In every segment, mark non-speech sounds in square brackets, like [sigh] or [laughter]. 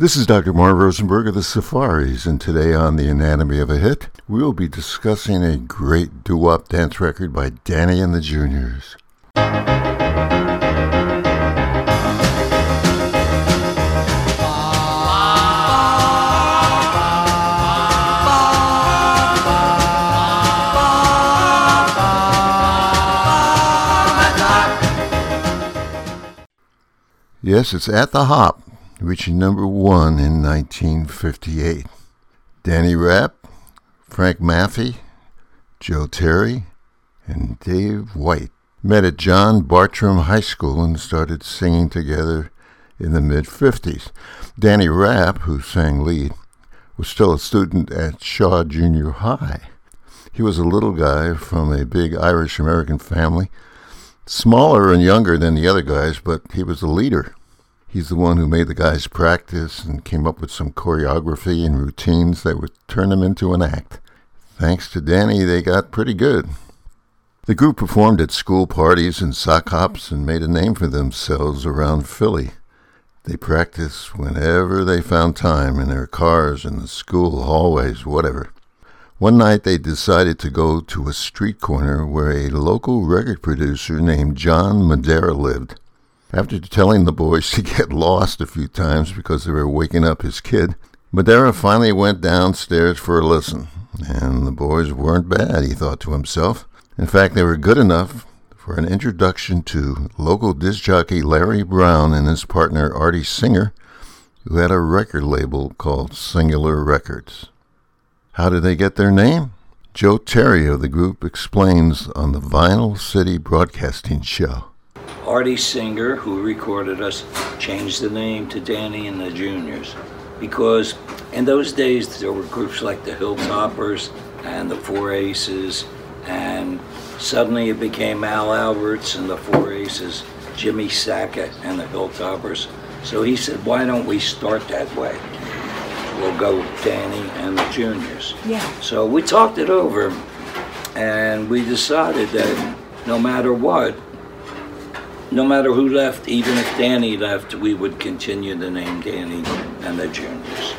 This is Dr. Marv Rosenberg of the Safaris, and today on The Anatomy of a Hit, we will be discussing a great doo wop dance record by Danny and the Juniors. Yes, it's At the Hop, reaching number one in 1958. Danny Rapp, Frank Maffei, Joe Terry, and Dave White met at John Bartram High School and started singing together in the mid 50s. Danny Rapp, who sang lead, was still a student at Shaw Junior High. He was a little guy from a big Irish American family, smaller and younger than the other guys, but he was the leader. He's the one who made the guys practice and came up with some choreography and routines that would turn them into an act. Thanks to Danny, they got pretty good. The group performed at school parties and sock hops and made a name for themselves around Philly. They practiced whenever they found time in their cars, in the school hallways, whatever. One night they decided to go to a street corner where a local record producer named John Madara lived. After telling the boys to get lost a few times because they were waking up his kid, Madara finally went downstairs for a listen. And the boys weren't bad, he thought to himself. In fact, they were good enough for an introduction to local disc jockey Larry Brown and his partner Artie Singer, who had a record label called Singular Records. How did they get their name? Joe Terry of the group explains on the Vinyl City Broadcasting Show. Artie Singer, who recorded us, changed the name to Danny and the Juniors because in those days there were groups like the Hilltoppers and the Four Aces, and suddenly it became Al Alberts and the Four Aces, Jimmy Sacca and the Hilltoppers. So he said, why don't we start that way? We'll go Danny and the Juniors. Yeah. So we talked it over and we decided that no matter what, no matter who left, even if Danny left, we would continue the name Danny and the Juniors.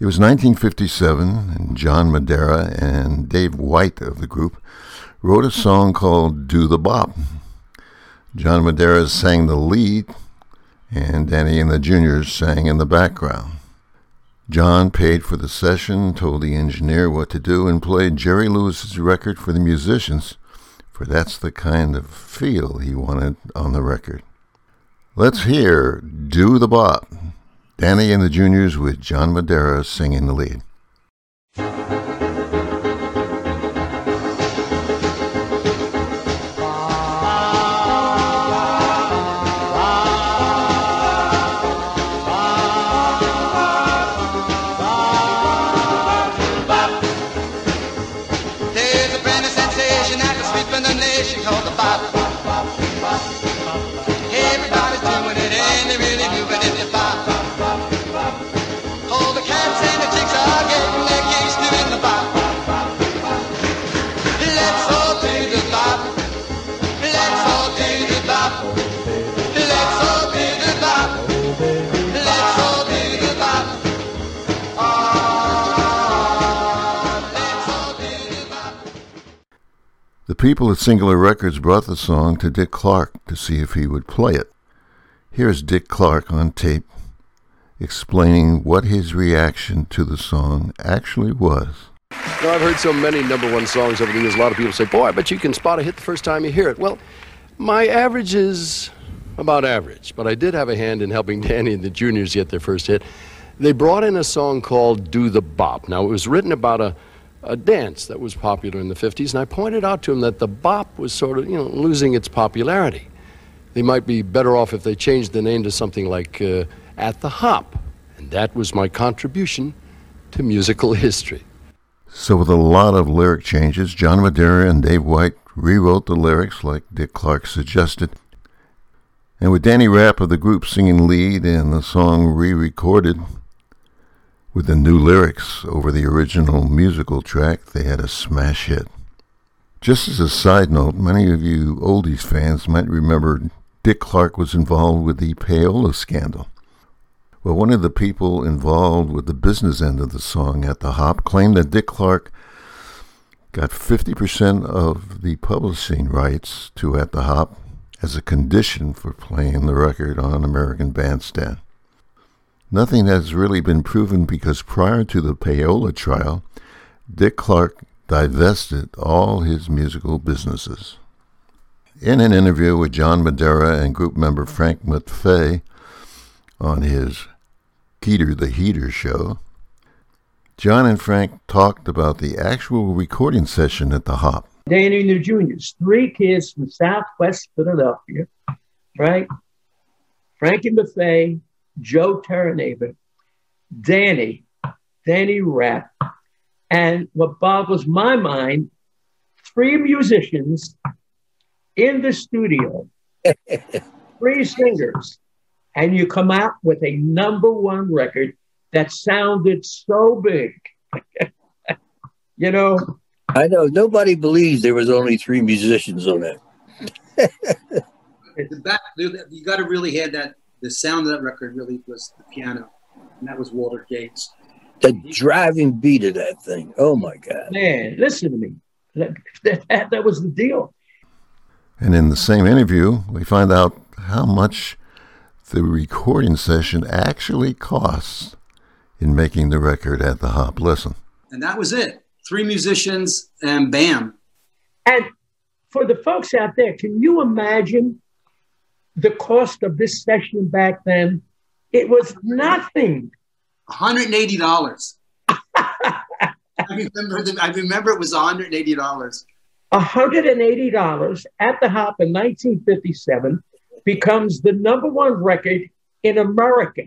It was 1957, and John Madara and Dave White of the group wrote a song called Do the Bop. John Madara sang the lead, and Danny and the Juniors sang in the background. John paid for the session, told the engineer what to do, and played Jerry Lewis's record for the musicians for that's the kind of feel he wanted on the record. Let's hear Do the Bop, Danny and the Juniors with John Madara singing the lead. People at Singular Records brought the song to Dick Clark to see if he would play it. Here's Dick Clark on tape explaining what his reaction to the song actually was. Know, I've heard so many number one songs over the years. A lot of people say, Boy, I bet you can spot a hit the first time you hear it. Well, my average is about average, but I did have a hand in helping [laughs] Danny and the Juniors get their first hit. They brought in a song called Do the Bop. Now, it was written about a a dance that was popular in the 50s, and I pointed out to him that the bop was sort of, you know, losing its popularity. They might be better off if they changed the name to something like uh, At the Hop. And that was my contribution to musical [laughs] history. So, with a lot of lyric changes, John Madara and Dave White rewrote the lyrics like Dick Clark suggested. And with Danny Rapp of the group singing lead and the song re recorded, with the new lyrics over the original musical track, they had a smash hit. Just as a side note, many of you oldies fans might remember Dick Clark was involved with the payola scandal. But one of the people involved with the business end of the song at the Hop claimed that Dick Clark got 50% of the publishing rights to At the Hop as a condition for playing the record on American Bandstand. Nothing has really been proven because prior to the payola trial, Dick Clark divested all his musical businesses. In an interview with John Madara and group member Frank Maffei on his Geator the Heater show, John and Frank talked about the actual recording session at the Hop. Danny and the Juniors, three kids from Southwest Philadelphia, right? Frankie Maffei, Joe Terranova, Danny, Danny Rapp, and what boggles my mind, three musicians in the studio, [laughs] three singers, and you come out with a number one record that sounded so big. [laughs] you know, I know nobody believes there was only three musicians on [laughs] that. the back, you got to really hear that. The sound of that record really was the piano, and that was Walter Gates. The driving beat of that thing. Oh my God! Man, listen to me. That, that, that was the deal. And in the same interview, we find out how much the recording session actually costs in making the record at the Hop. Listen. And that was it. Three musicians and bam. And for the folks out there, can you imagine the cost of this session back then? It was nothing. $180. I remember the, I remember it was $180. $180 at the Hop in 1957 becomes the number one record in America.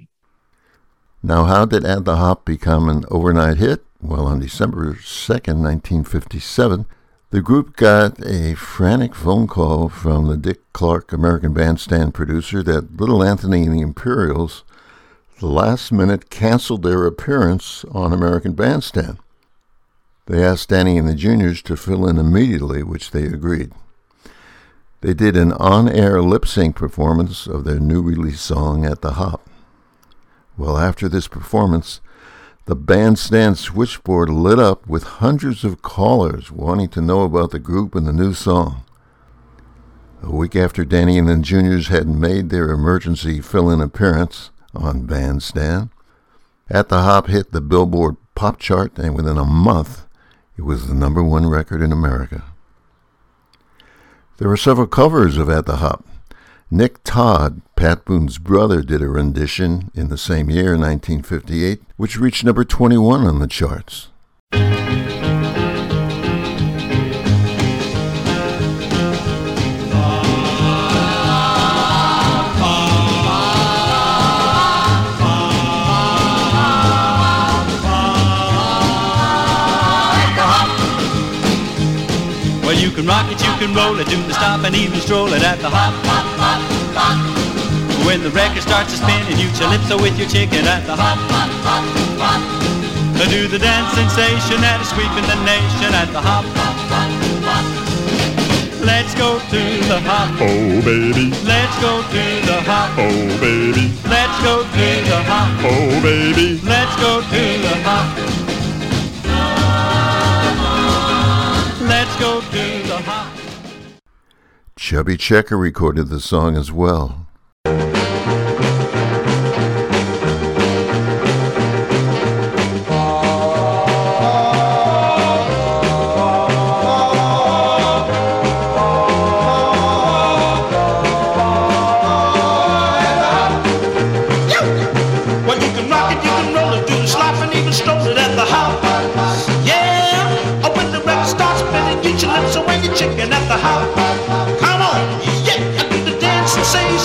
Now, how did At the Hop become an overnight hit? Well, on December 2nd, 1957, the group got a frantic phone call from the Dick Clark American Bandstand producer that Little Anthony and the Imperials, the last minute, canceled their appearance on American Bandstand. They asked Danny and the Juniors to fill in immediately, which they agreed. They did an on air lip sync performance of their new release song at the Hop. Well, after this performance, the bandstand switchboard lit up with hundreds of callers wanting to know about the group and the new song. A week after Danny and the Juniors had made their emergency fill in appearance on Bandstand, At the Hop hit the Billboard pop chart, and within a month, it was the number one record in America. There were several covers of At the Hop. Nick Todd, Pat Boone's brother, did a rendition in the same year, 1958, which reached number 21 on the charts. You can rock it, you can roll it, do the stop and even stroll it at the hop, hop, hop, hop. When the record starts to spin and you calypso with your chicken at the hop, hop, hop, hop. Do the dance sensation that is sweeping the nation at the hop, hop, hop, hop. Let's go to the hop, Oh, baby. let's go to the hop, Oh, baby. let's go to the hop, Oh, baby. let's go to the hop. Chubby Checker recorded the song as well. Chicken at the hop.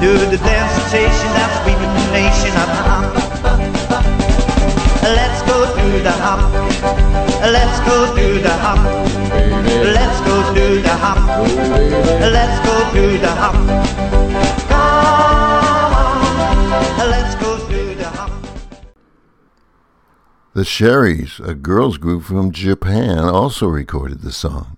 Do the dance sweeping the nation at the. Let's go do the. Let's go do the. Let's go do the. Let's go do the the Sherries, a girls group from Japan, also recorded the song.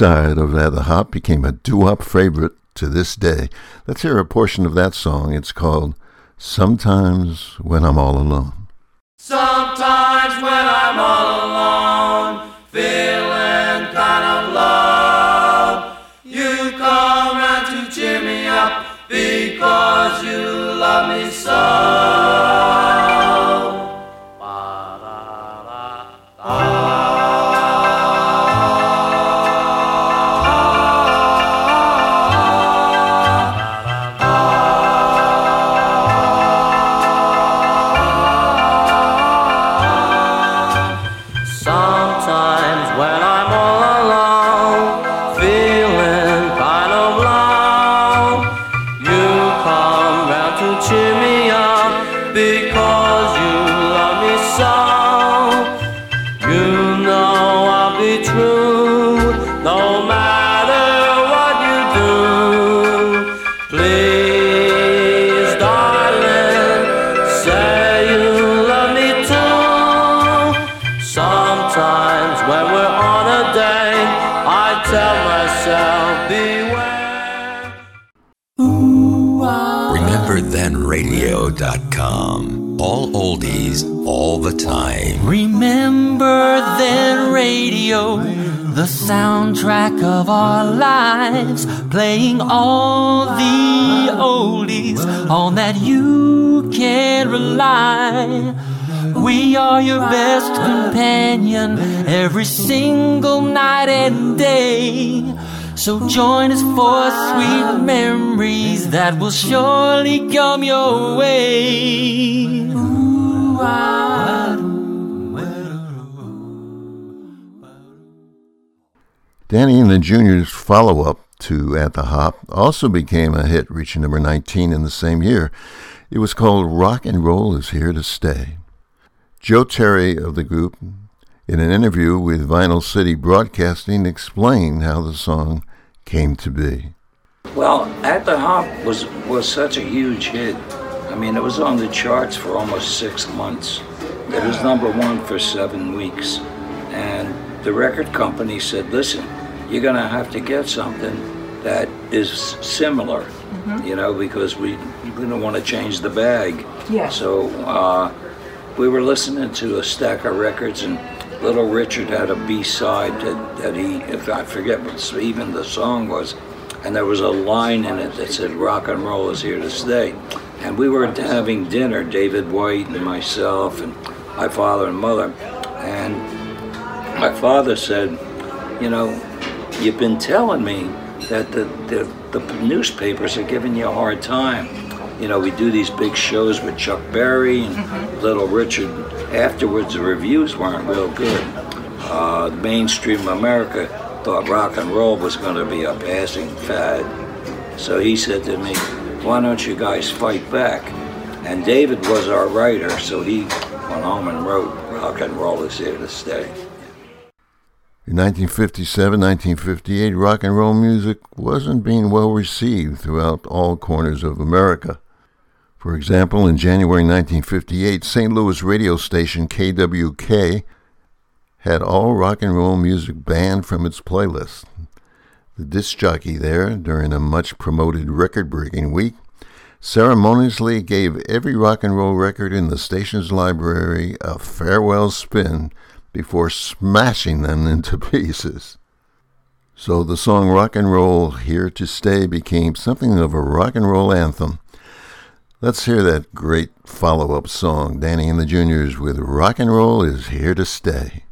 Side of At the Hop became a doo wop favorite to this day. Let's hear a portion of that song. It's called Sometimes When I'm All Alone. Sometimes when tell myself, beware. RememberThenRadio.com. All oldies, all the time. Remember then radio, the soundtrack of our lives, playing all the oldies on that you can rely. We are your best companion every single night and day. So join us for sweet memories that will surely come your way. Danny and the Juniors' follow up to At the Hop also became a hit, reaching number 19 in the same year. It was called Rock and Roll is Here to Stay. Joe Terry of the group, in an interview with Vinyl City Broadcasting, explained how the song came to be. Well, At the Hop was was such a huge hit. I mean, it was on the charts for almost six months. It was number one for seven weeks. And the record company said, listen, you're going to have to get something that is similar, you know, because we, we don't want to change the bag. Yeah. So uh, we were listening to a stack of records, and Little Richard had a B side that, that he, if I forget what even the song was, and there was a line in it that said "Rock and roll is here to stay." And we were having dinner, David White and myself, and my father and mother, and my father said, "You know, you've been telling me that the, the, the newspapers are giving you a hard time. You know, we do these big shows with Chuck Berry and Little Richard. Afterwards, the reviews weren't real good. Uh, mainstream America thought rock and roll was going to be a passing fad. So he said to me, why don't you guys fight back? And David was our writer, so he went home and wrote Rock and Roll is Here to Stay. In 1957, 1958, rock and roll music wasn't being well received throughout all corners of America. For example, in January 1958, St. Louis radio station KWK had all rock and roll music banned from its playlist. The disc jockey there, during a much promoted record breaking week, ceremoniously gave every rock and roll record in the station's library a farewell spin before smashing them [laughs] into pieces. So the song Rock and Roll Here to Stay became something of a rock and roll anthem. Let's hear that great follow up song, Danny and the Juniors, with Rock and Roll is Here to Stay.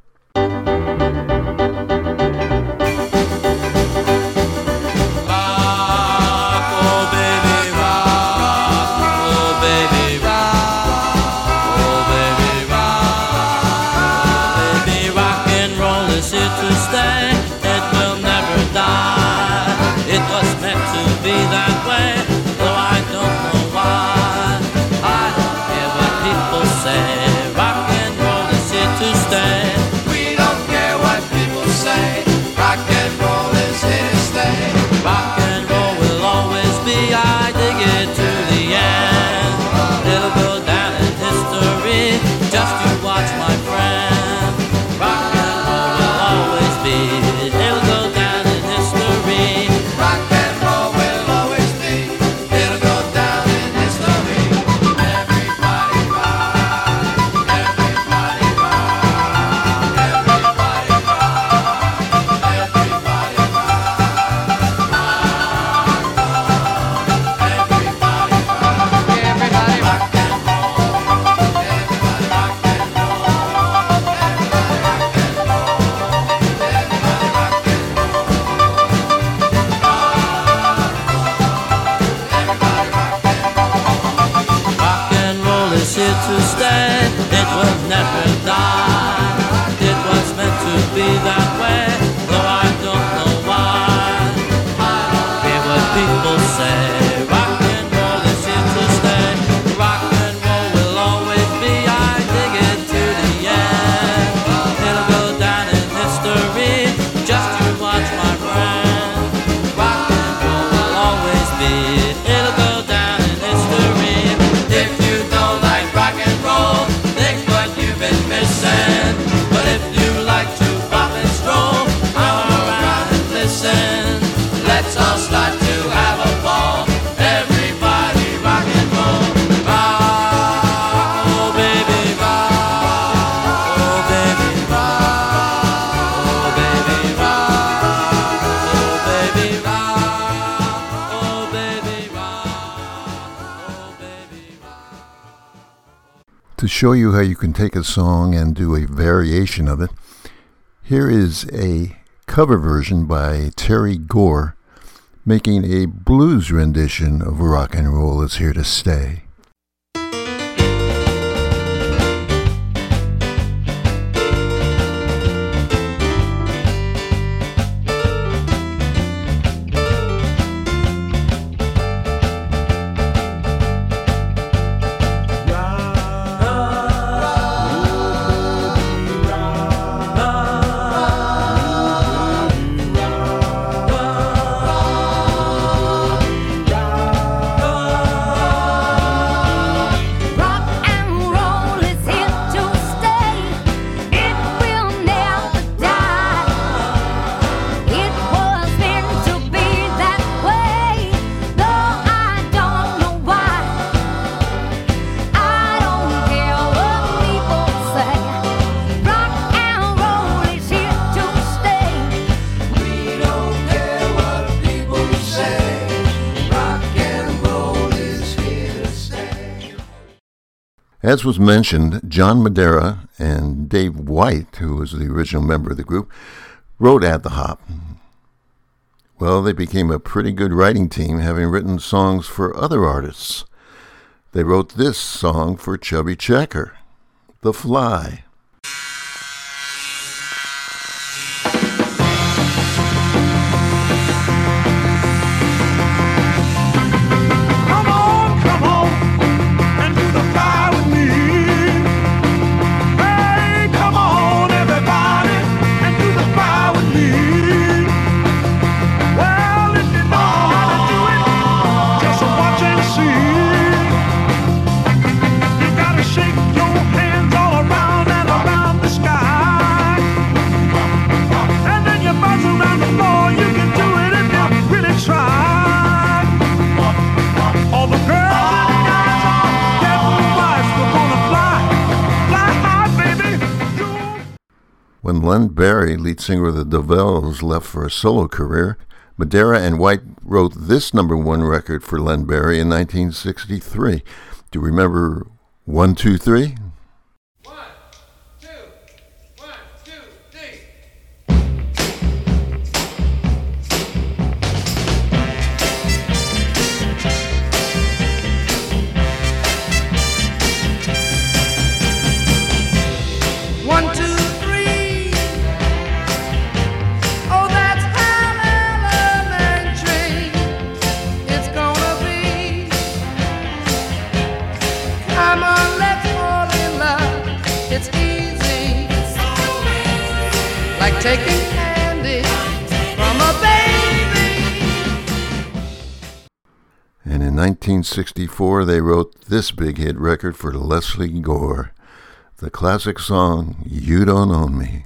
Show you how you can take a song and do a variation of it, here is a cover version by Terry Gore making a blues rendition of Rock and Roll is Here to Stay. As was mentioned, John Madara and Dave White, who was the original member of the group, wrote At the Hop. Well, they became a pretty good writing team, having written songs for other artists. They wrote this song for Chubby Checker, The Fly. Len Barry, lead singer of the Dovells, left for a solo career, Madara and White wrote this number one record for Len Barry in 1963. Do you remember One, Two, Three? Taking candy from a baby. And in 1964, they wrote this big hit record for Lesley Gore, the classic song You Don't Own Me.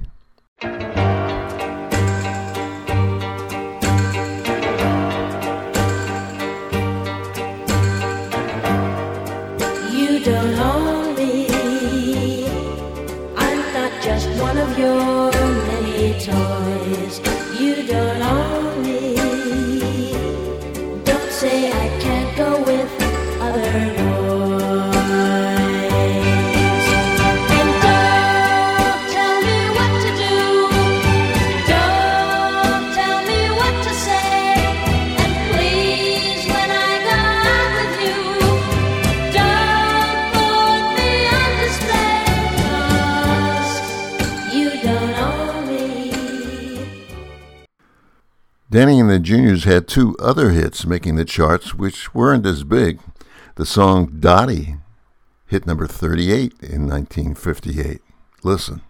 Danny and the Juniors had two other hits making the charts, which weren't as big. The song Dottie hit number 38 in 1958. Listen.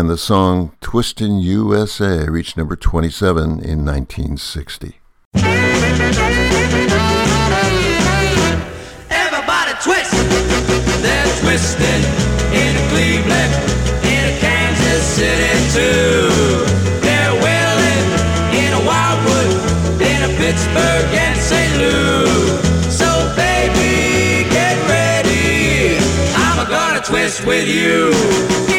And the song Twistin' USA reached number 27 in 1960. Everybody twist. They're twisting in Cleveland, in Kansas City too. They're wailing in a Wildwood, in a Pittsburgh and St. Louis. So baby, get ready. I'm gonna twist with you.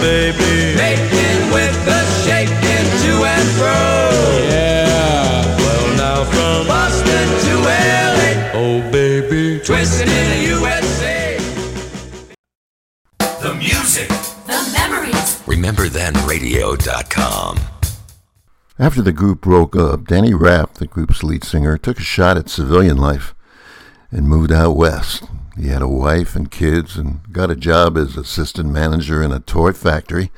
Baby. Making with the shaking to and fro. Yeah. Well now from Boston to LA. Oh baby. Twisting in the USA. The music. The memories. RememberThenRadio.com. After the group broke up, Danny Rapp, the group's lead singer, took a shot at civilian life and moved out west. He had a wife and kids and got a job as assistant manager in a toy factory.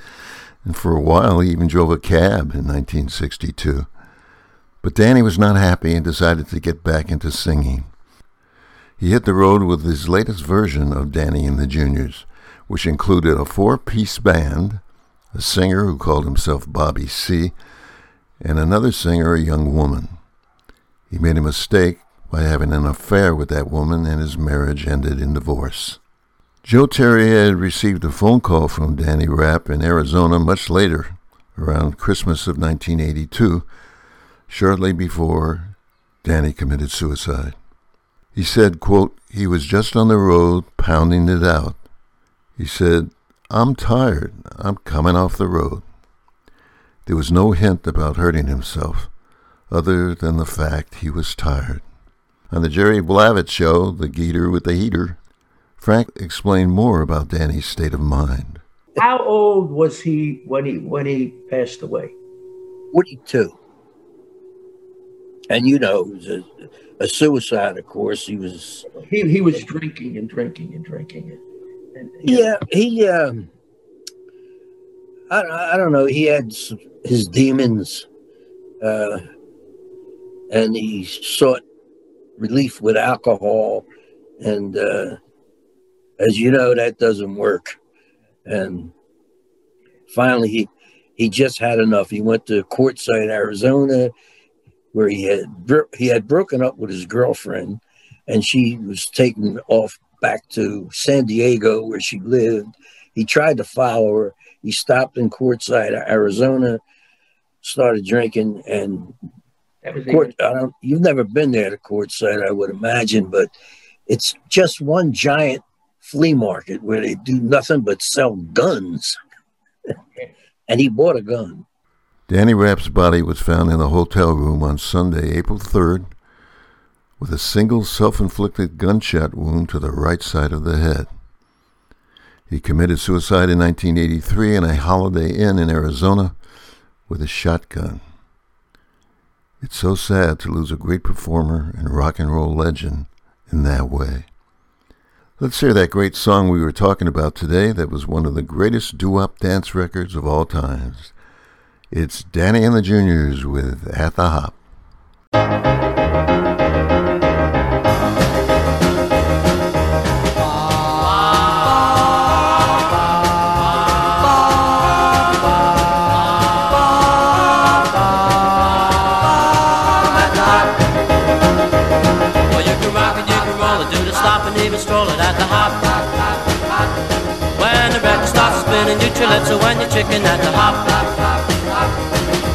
And for a while, he even drove a cab in 1962. But Danny was not happy and decided to get back into singing. He hit the road with his latest version of Danny and the Juniors, which included a four piece band, a singer who called himself Bobby C., and another singer, a young woman. He made a mistake by having an affair with that woman, and his marriage ended in divorce. Joe Terry had received a phone call from Danny Rapp in Arizona much later, around Christmas of 1982, shortly before Danny committed suicide. He said, quote, he was just on the road pounding it out. He said, I'm tired. I'm coming off the road. There was no hint about hurting himself, other than the fact he was tired. On the Jerry Blavat show, The Geator with the Heater, Frank explained more about Danny's state of mind. How old was he when he when he passed away? 42. And you know, it was a, a suicide, of course. He was He he was drinking and drinking and drinking. and Yeah, he. Um, I I don't know. He had s- his demons, uh, and he sought relief with alcohol, and uh, as you know, that doesn't work. And finally, he he just had enough. He went to Quartzsite, Arizona, where he had he had broken up with his girlfriend, and she was taken off back to San Diego, where she lived. He tried to follow her. He stopped in Quartzsite, Arizona, started drinking, and Court, I don't, uh, you've never been there to Quartzsite, I would imagine, but it's just one giant flea market where they do nothing but sell guns. [laughs] and he bought a gun. Danny Rapp's body was found in a hotel room on Sunday, April 3rd, with a single self inflicted gunshot wound to the right side of the head. He committed suicide in 1983 in a Holiday Inn in Arizona with a shotgun. It's so sad to lose a great performer and rock and roll legend in that way. Let's hear that great song we were talking about today that was one of the greatest doo-wop dance records of all times. It's Danny and the Juniors with At the Hop. Starts spinning, you calypso when you're chicken at the hop.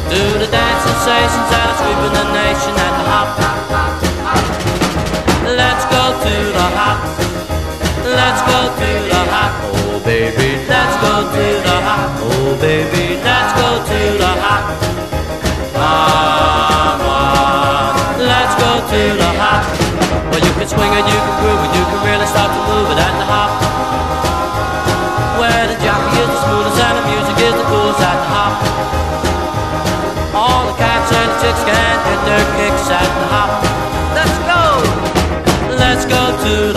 Do the dance sensations that are sweeping the nation at the hop. Let's go to the hop. Let's go to the hop. Oh baby, let's go to the hop. Oh baby, let's go to the hop. Come on, let's go to the hop. Well, you can swing it, you can groove and chicks can get their kicks the hop. Let's go, let's go to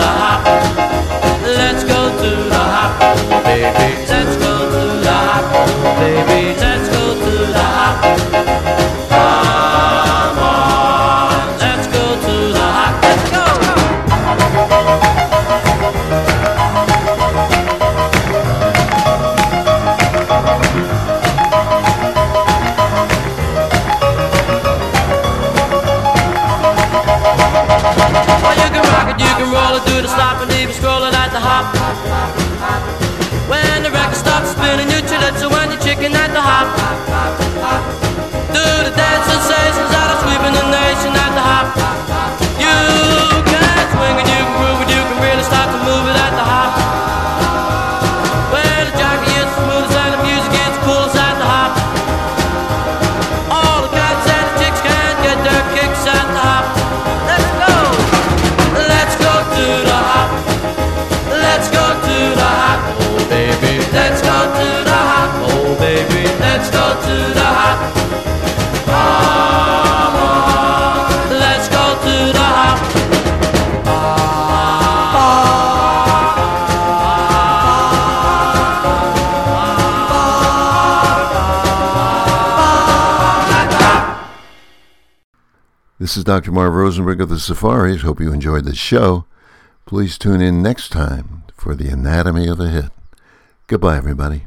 This is Dr. Marv Rosenberg of the Safaris. Hope you enjoyed the show. Please tune in next time for the anatomy of a hit. Goodbye, everybody.